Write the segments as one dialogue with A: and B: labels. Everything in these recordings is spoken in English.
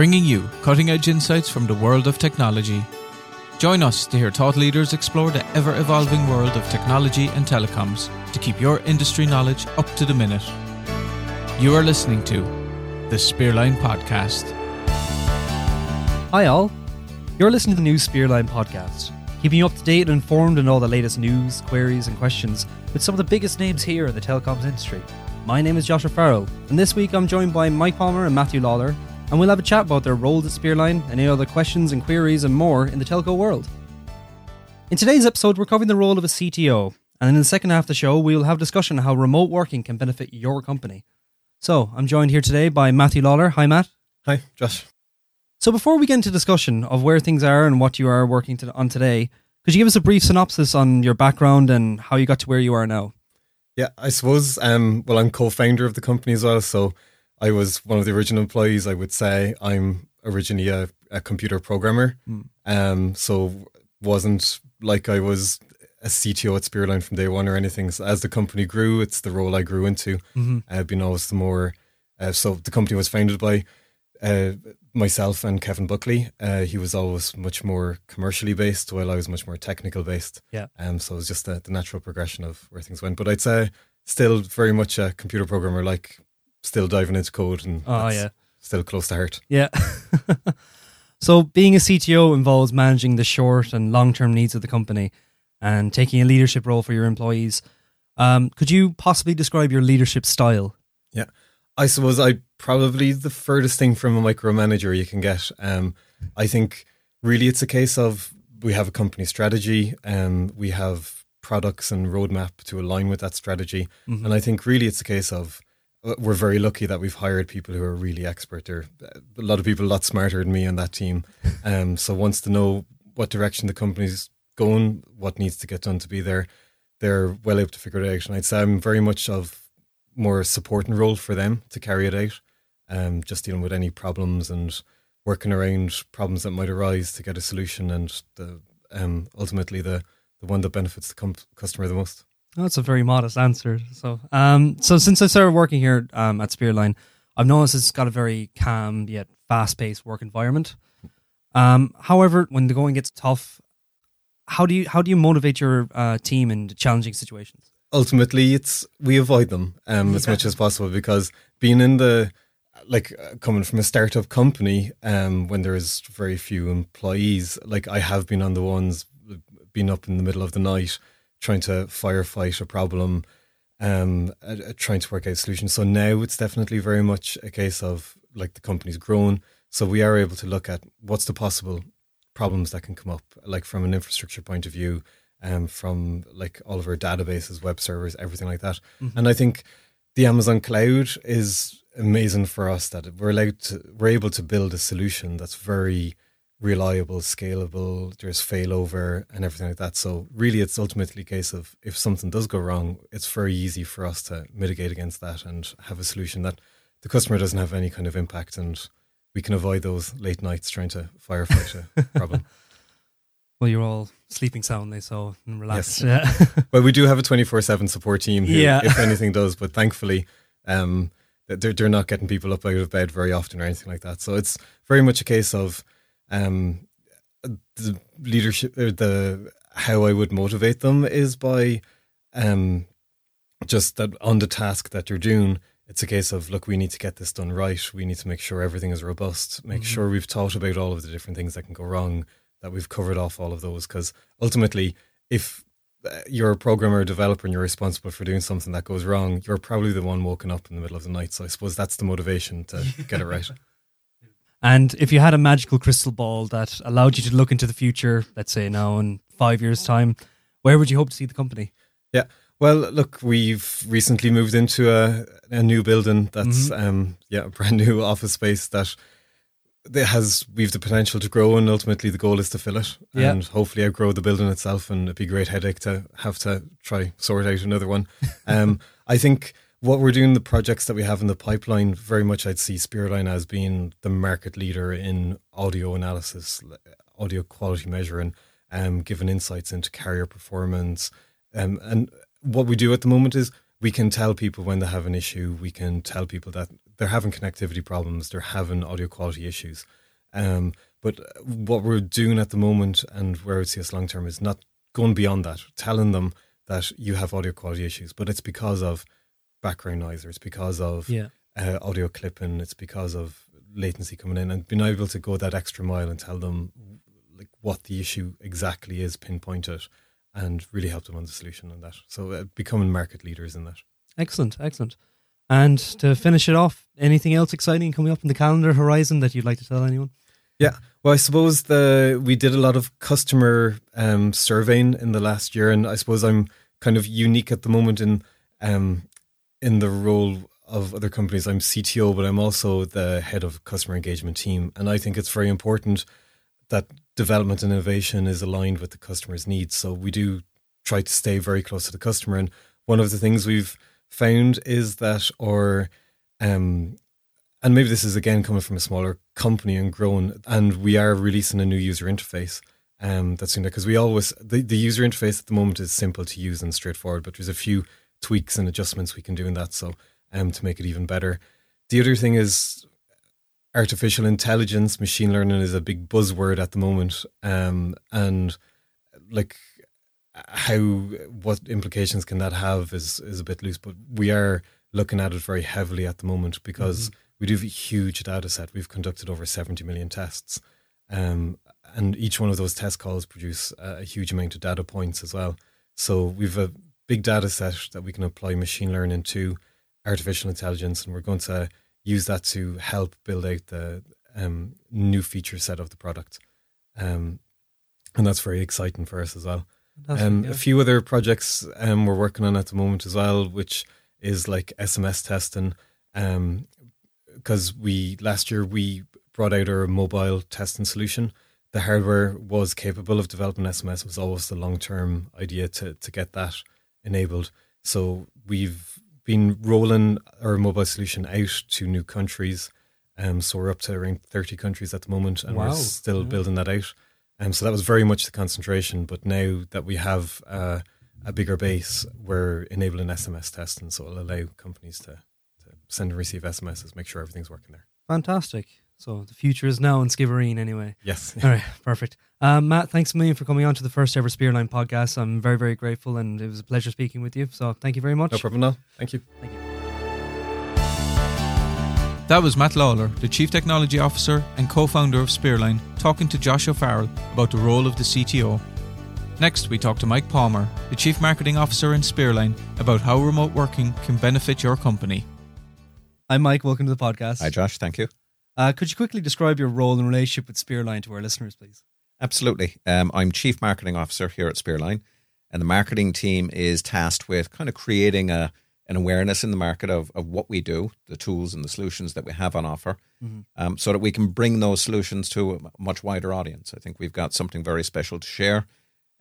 A: bringing you cutting edge insights from the world of technology. Join us to hear thought leaders explore the ever evolving world of technology and telecoms to keep your industry knowledge up to the minute. You are listening to the Spearline Podcast.
B: Hi, all. You're listening to the new Spearline podcast, keeping you up to date and informed on all the latest news, queries, and questions with some of the biggest names here in the telecoms industry. My name is Josh O'Farrell, and this week I'm joined by Mike Palmer and Matthew Lawlor, and we'll have a chat about their roles at Spearline, any other questions and queries, and more in the telco world. In today's episode, we're covering the role of a CTO, and in the second half of the show, we'll have a discussion on how remote working can benefit your company. So, I'm joined here today by Matthew Lawlor. Hi, Matt.
C: Hi, Josh.
B: So, before we get into discussion of where things are and what you are working to, on today, could you give us a brief synopsis on your background and how you got to where you are now?
C: Yeah, I suppose. Um, well, I'm co-founder of the company as well, so I was one of the original employees. I would say I'm originally a, a computer programmer,
B: Mm.
C: um, so wasn't like I was a CTO at Spearline from day one or anything. So as the company grew, it's the role I grew into.
B: Mm-hmm.
C: I've been always the more. Uh, so the company was founded by uh, myself and Kevin Buckley. Uh, he was always much more commercially based, while I was much more technical based.
B: Yeah.
C: Um. So it was just the, the natural progression of where things went. But I'd say still very much a computer programmer, like still diving into code and
B: Oh, yeah.
C: still close to heart.
B: Yeah. so, being a CTO involves managing the short and long term needs of the company and taking a leadership role for your employees. Um, could you possibly describe your leadership style? Yeah.
C: I suppose I probably the furthest thing from a micromanager you can get. Um, I think really it's a case of we have a company strategy, um, we have products and roadmap to align with that strategy,
B: Mhm.
C: and I think really it's a case of we're very lucky that we've hired people who are really expert. There, a lot of people a lot smarter than me on that team. Um, so wants to know what direction the company's going, what needs to get done to be there. They're well able to figure it out, and I'd say I'm very much of more supporting role for them to carry it out. Um, just dealing with any problems and working around problems that might arise to get a solution, and the um, ultimately the the one that benefits the com- customer the most.
B: That's a very modest answer. So, um, so since I started working here um, at Spearline, I've noticed it's got a very calm yet fast-paced work environment. Um, however, when the going gets tough, how do you how do you motivate your uh, team in challenging situations?
C: ultimately it's we avoid them um, as much as possible because being in the like uh, coming from a startup company um, when there's very few employees like I have been on the ones been up in the middle of the night trying to firefight a problem um, uh, trying to work out solutions. So now it's definitely very much a case of like the company's grown. So we are able to look at what's the possible problems that can come up like from an infrastructure point of view um, from like all of our databases, web servers, everything like that. And I think the Amazon cloud is amazing for us that we're allowed to, we're able to build a solution that's very reliable, scalable. There's failover and everything like that. So really, it's ultimately a case of if something does go wrong, it's very easy for us to mitigate against that and have a solution that the customer doesn't have any kind of impact and we can avoid those late nights trying to firefight a problem.
B: Well, you're all sleeping soundly, so relax.
C: Yes. Well, we do have a 24 7 support team who,
B: Yeah.
C: if anything does, but thankfully, um, they're, they're not getting people up out of bed very often or anything like that. So it's very much a case of um, the leadership, or the how I would motivate them is by um, just that on the task that you're doing. It's a case of look, we need to get this done right. We need to make sure everything is robust. Make
B: Mhm.
C: sure we've thought about all of the different things that can go wrong. That we've covered off all of those because ultimately, if uh, you're a programmer or developer and you're responsible for doing something that goes wrong, you're probably the one woken up in the middle of the night. So I suppose that's the motivation to get it right.
B: And if you had a magical crystal ball that allowed you to look into the future, let's say now in five years' time, where would you hope to see the company? Yeah.
C: Well, look, we've recently moved into a, a new building that's um yeah, a brand new office space that that has we've the potential to grow and ultimately the goal is to fill it
B: Yeah.
C: and hopefully outgrow the building itself and it'd be a great headache to have to try sort out another one. Um I think what we're doing, the projects that we have in the pipeline, very much I'd see Spearline as being the market leader in audio analysis, audio quality measuring, um, giving insights into carrier performance. Um, and what we do at the moment is we can tell people when they have an issue. We can tell people that they're having connectivity problems, they're having audio quality issues. Um, but what we're doing at the moment and where I see us long term is not going beyond that, telling them that you have audio quality issues, but it's because of background noise or it's because of
B: Yeah.
C: uh, audio clipping, it's because of latency coming in, and being able to go that extra mile and tell them like what the issue exactly is, pinpoint it, and really help them on the solution on that. So uh, becoming market leaders in that.
B: Excellent, excellent. And to finish it off, anything else exciting coming up in the calendar horizon that you'd like to tell anyone?
C: Yeah, well, I suppose the we did a lot of customer um, surveying in the last year, and I suppose I'm kind of unique at the moment in um, in the role of other companies. I'm CTO, but I'm also the head of customer engagement team, and I think it's very important that development and innovation is aligned with the customer's needs. So we do try to stay very close to the customer, and one of the things we've found is that our um, and maybe this is again coming from a smaller company and grown, and we are releasing a new user interface. Um, that's there because we always the, the user interface at the moment is simple to use and straightforward, but there's a few tweaks and adjustments we can do in that. So, um, to make it even better. The other thing is artificial intelligence, machine learning is a big buzzword at the moment, um, and like how what implications can that have is is a bit loose, but we are looking at it very heavily at the moment because we do have a huge data set. We've conducted over 70 million tests. Um, and each one of those test calls produce a, a huge amount of data points as well. So we've a big data set that we can apply machine learning to artificial intelligence, and we're going to use that to help build out the um, new feature set of the product. Um, and that's very exciting for us as well. Um. A few other projects um, we're working on at the moment as well, which is like SMS testing. Because we last year we brought out our mobile testing solution. The hardware was capable of developing SMS. It was always the long term idea to to get that enabled. So we've been rolling our mobile solution out to new countries. Um, so we're up to around 30 countries at the moment, and
B: Wow.
C: we're still
B: Yeah.
C: building that out. Um, so that was very much the concentration. But now that we have uh, a bigger base, we're enabling SMS testing, so it'll allow companies to, to send and receive SMSs, make sure everything's working there.
B: Fantastic. So the future is now in Skibbereen anyway.
C: Yes.
B: All right, perfect. Um, Matt, thanks a million for coming on to the first ever Spearline podcast. I'm very, very grateful and it was a pleasure speaking with you. So thank you very much.
C: No problem, no. Thank you.
B: Thank you.
A: That was Matt Lawlor, the Chief Technology Officer and co founder of Spearline, talking to Josh O'Farrell about the role of the CTO. Next, we talk to Mike Palmer, the Chief Marketing Officer in Spearline, about how remote working can benefit your company.
B: I'm Mike. Welcome to the podcast.
D: Hi, Josh. Thank you.
B: Uh, could you quickly describe your role and relationship with Spearline to our listeners, please?
D: Absolutely. Um, I'm Chief Marketing Officer here at Spearline, and the marketing team is tasked with kind of creating a an awareness in the market of, of what we do, the tools and the solutions that we have on offer, um, so that we can bring those solutions to a much wider audience. I think we've got something very special to share,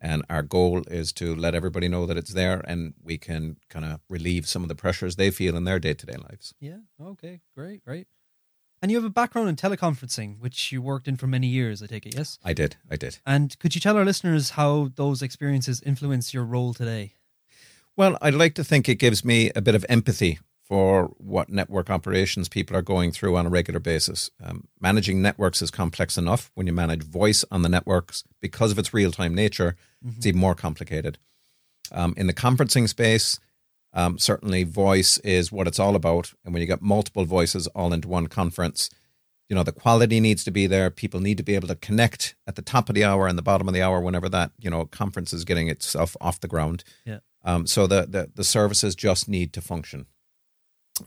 D: and our goal is to let everybody know that it's there, and we can kind of relieve some of the pressures they feel in their day to day lives.
B: Yeah. Okay. Great. Great. And you have a background in teleconferencing, which you worked in for many years, I take it, yes?
D: I did. I did.
B: And could you tell our listeners how those experiences influence your role today?
D: Well, I'd like to think it gives me a bit of empathy for what network operations people are going through on a regular basis. Um, managing networks is complex enough. When you manage voice on the networks, because of its real time nature, it's even more complicated. Um, in the conferencing space, um, certainly voice is what it's all about. And when you get multiple voices all into one conference, you know the quality needs to be there. People need to be able to connect at the top of the hour and the bottom of the hour whenever that you know conference is getting itself off the ground.
B: Yeah.
D: Um, so the, the the services just need to function.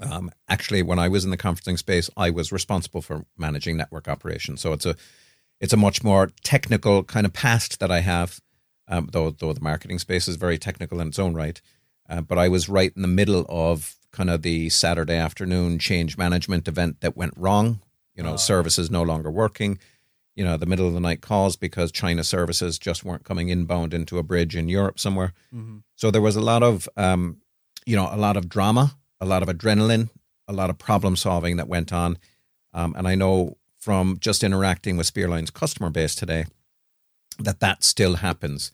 D: Um, actually, when I was in the conferencing space, I was responsible for managing network operations. So it's a it's a much more technical kind of past that I have. Um, though though the marketing space is very technical in its own right, uh, but I was right in the middle of kind of the Saturday afternoon change management event that went wrong. You know, services no longer working. You know, the middle of the night calls because China services just weren't coming inbound into a bridge in Europe somewhere. So there was a lot of, um, you know, a lot of drama, a lot of adrenaline, a lot of problem solving that went on. Um, and I know from just interacting with Spearline's customer base today that that still happens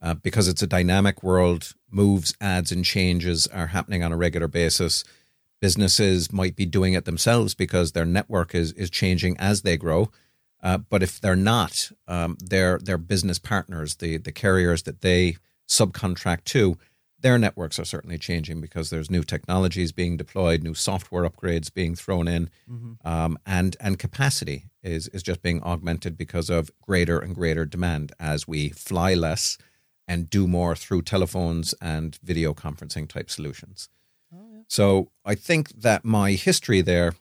D: uh, because it's a dynamic world. Moves, adds, and changes are happening on a regular basis. Businesses might be doing it themselves because their network is is changing as they grow. Uh, but if they're not, um, their their business partners, the the carriers that they subcontract to, their networks are certainly changing because there's new technologies being deployed, new software upgrades being thrown in, mm-hmm. um, and and capacity is is just being augmented because of greater and greater demand as we fly less and do more through telephones and video conferencing type solutions. So I think that my history there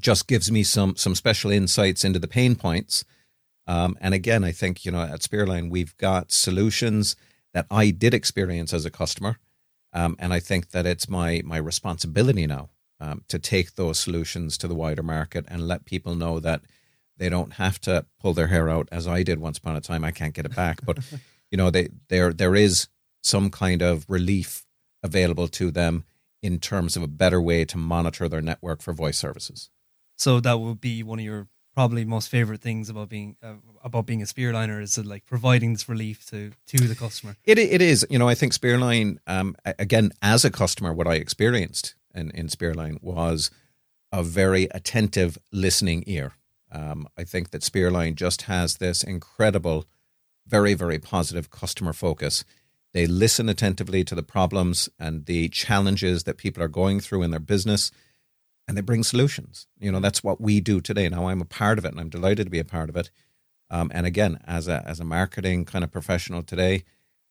D: just gives me some some special insights into the pain points. Um, and again, I think you know at Spearline we've got solutions that I did experience as a customer, um, and I think that it's my my responsibility now um, to take those solutions to the wider market and let people know that they don't have to pull their hair out as I did once upon a time. I can't get it back, but you know they there there is some kind of relief available to them in terms of a better way to monitor their network for voice services.
B: So that would be one of your probably most favorite things about being uh, about being a spearliner is that like providing this relief to to the customer.
D: It it is. You know, I think Spearline um, again as a customer what I experienced in in Spearline was a very attentive listening ear. Um, I think that Spearline just has this incredible very very positive customer focus they listen attentively to the problems and the challenges that people are going through in their business and they bring solutions. You know, that's what we do today. Now I'm a part of it and I'm delighted to be a part of it. Um, and again, as a as a marketing kind of professional today,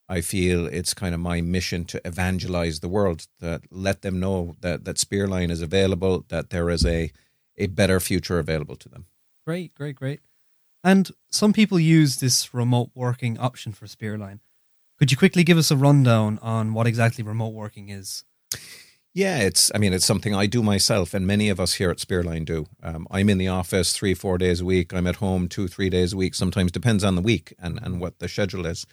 D: I feel it's kind of my mission to evangelize the world, that let them know that that Spearline is available, that there is a a better future available to them.
B: Great, great, great. And some people use this remote working option for Spearline. Could you quickly give us a rundown on what exactly remote working is?
D: Yeah, it's. I mean, it's something I do myself, and many of us here at Spearline do. Um, I'm in the office three, four days a week. I'm at home two, three days a week. Sometimes depends on the week and and what the schedule is.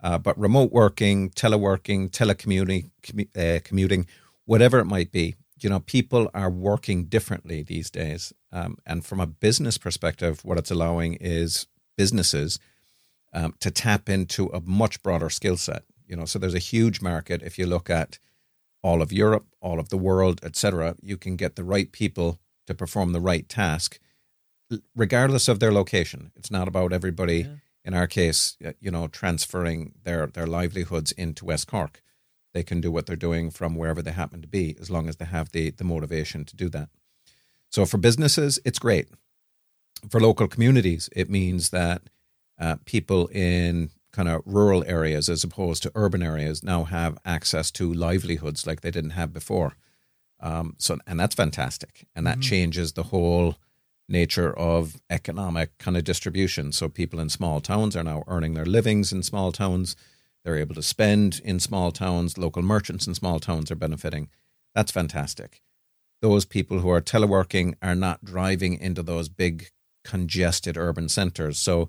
D: Uh, but remote working, teleworking, telecommuting, commu- uh, commuting, whatever it might be, you know, people are working differently these days. Um, and from a business perspective, what it's allowing is businesses um, to tap into a much broader skill set. You know, so there's a huge market. If you look at all of Europe, all of the world, etc., you can get the right people to perform the right task, regardless of their location. It's not about everybody. Yeah. In our case, you know, transferring their their livelihoods into West Cork. They can do what they're doing from wherever they happen to be, as long as they have the the motivation to do that. So for businesses, it's great. For local communities, it means that uh, people in kind of rural areas as opposed to urban areas now have access to livelihoods like they didn't have before. Um, so, and that's fantastic, and that mm-hmm. changes the whole nature of economic kind of distribution. So, people in small towns are now earning their livings in small towns. They're able to spend in small towns. Local merchants in small towns are benefiting. That's fantastic. Those people who are teleworking are not driving into those big congested urban centers. So,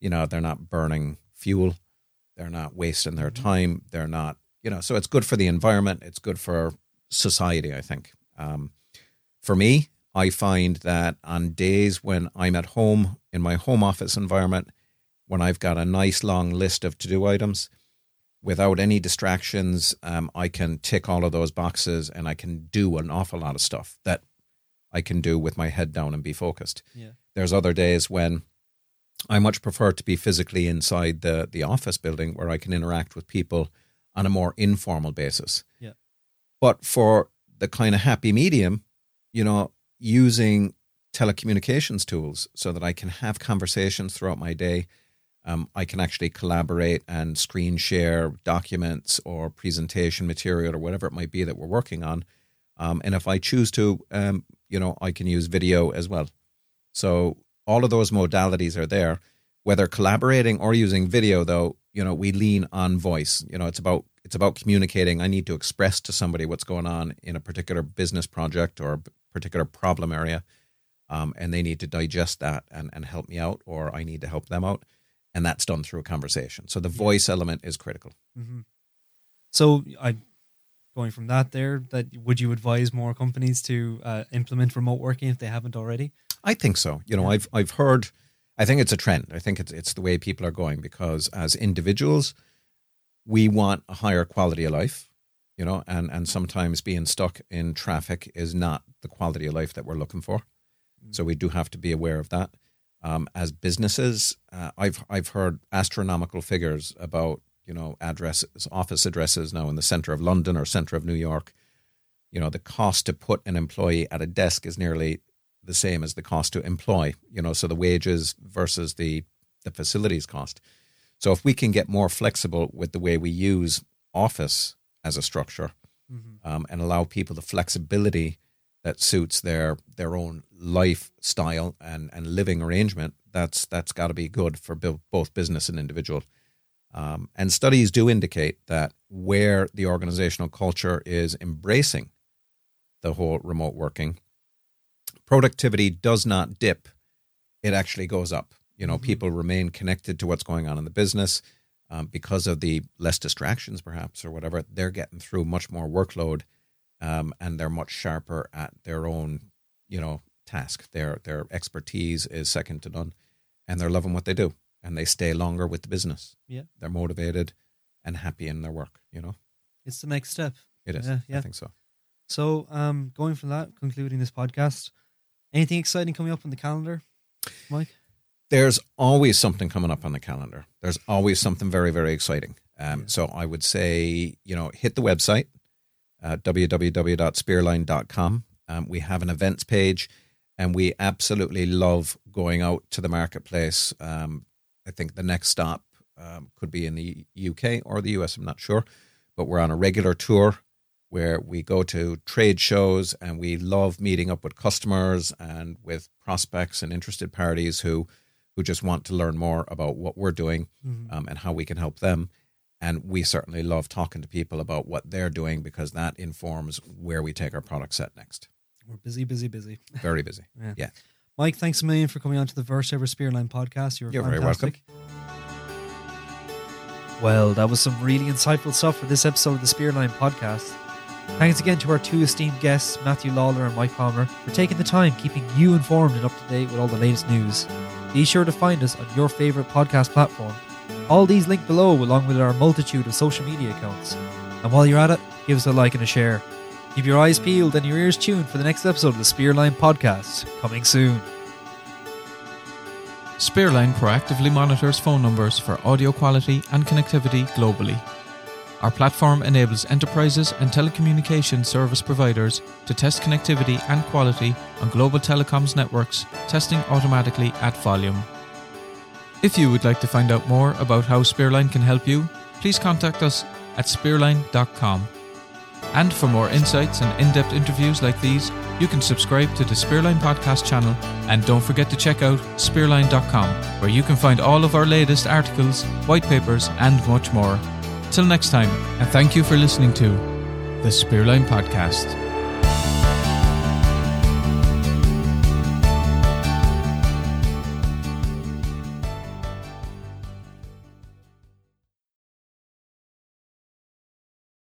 D: you know, they're not burning fuel, they're not wasting their mm-hmm. time, they're not, you know, so it's good for the environment, it's good for society, I think. Um, for me, I find that on days when I'm at home in my home office environment, when I've got a nice long list of to do items, without any distractions, um, I can tick all of those boxes and I can do an awful lot of stuff that I can do with my head down and be focused. Yeah. There's other days when I much prefer to be physically inside the the office building where I can interact with people on a more informal basis.
B: Yeah.
D: But for the kind of happy medium, you know, using telecommunications tools so that I can have conversations throughout my day. Um, I can actually collaborate and screen share documents or presentation material or whatever it might be that we're working on. Um, and if I choose to, um, you know, I can use video as well. So all of those modalities are there. Whether collaborating or using video, though, you know, we lean on voice. You know, it's about it's about communicating. I need to express to somebody what's going on in a particular business project or a particular problem area, um, and they need to digest that and, and help me out, or I need to help them out, and that's done through a conversation. So the voice element is critical.
B: Mm-hmm. So I going from that there that would you advise more companies to uh, implement remote working if they haven't already
D: I think so. You know, I've I've heard. I think it's a trend. I think it's it's the way people are going because as individuals, we want a higher quality of life. you know, and and sometimes being stuck in traffic is not the quality of life that we're looking for. So we do have to be aware of that. Um, as businesses, uh, I've I've heard astronomical figures about you know addresses, office addresses now in the center of London or center of New York. You know, the cost to put an employee at a desk is nearly the same as the cost to employ. You know, so the wages versus the the facilities cost. So if we can get more flexible with the way we use office as a structure um, and allow people the flexibility that suits their their own lifestyle and, and living arrangement, that's that's got to be good for both business and individual. Um, and studies do indicate that where the organizational culture is embracing the whole remote working, productivity does not dip; it actually goes up. You know, people remain connected to what's going on in the business um, because of the less distractions, perhaps, or whatever. They're getting through much more workload, um, and they're much sharper at their own, you know, task. Their their expertise is second to none, and they're loving what they do, and they stay longer with the business.
B: Yeah.
D: they're motivated and happy in their work. You know,
B: It's the next step.
D: it is.
B: Yeah, yeah.
D: I think so.
B: So, um, going from that, concluding this podcast, anything exciting coming up on the calendar, Mike?
D: there's always something coming up on the calendar. There's always something very, very exciting. Um, So I would say, you know, hit the website, uh, www.spearline.com. Um, we have an events page, and we absolutely love going out to the marketplace. Um, I think the next stop um, could be in the UK or the US, I'm not sure, but we're on a regular tour where we go to trade shows and we love meeting up with customers and with prospects and interested parties who who just want to learn more about what we're doing um, and how we can help them. And we certainly love talking to people about what they're doing because that informs where we take our product set next.
B: We're busy, busy, busy.
D: Very busy.
B: Yeah.
D: Yeah.
B: Mike, thanks a million for coming on to the First Ever Spearline podcast. You were
D: You're very
B: fantastic. Well, that was some really insightful stuff for this episode of the Spearline podcast. Thanks again to our two esteemed guests, Matthew Lawlor and Mike Palmer, for taking the time keeping you informed and up to date with all the latest news. Be sure to find us on your favorite podcast platform. All these linked below, along with our multitude of social media accounts. And while you're at it, give us a like and a share. Keep your eyes peeled and your ears tuned for the next episode of the Spearline podcast, coming soon.
A: Spearline proactively monitors phone numbers for audio quality and connectivity globally. Our platform enables enterprises and telecommunication service providers to test connectivity and quality on global telecoms networks, testing automatically at volume. If you would like to find out more about how Spearline can help you, please contact us at spearline.com. And for more insights and in depth interviews like these, you can subscribe to the Spearline Podcast channel and don't forget to check out spearline.com, where you can find all of our latest articles, white papers, and much more. Till next time, and thank you for listening to the Spearline Podcast.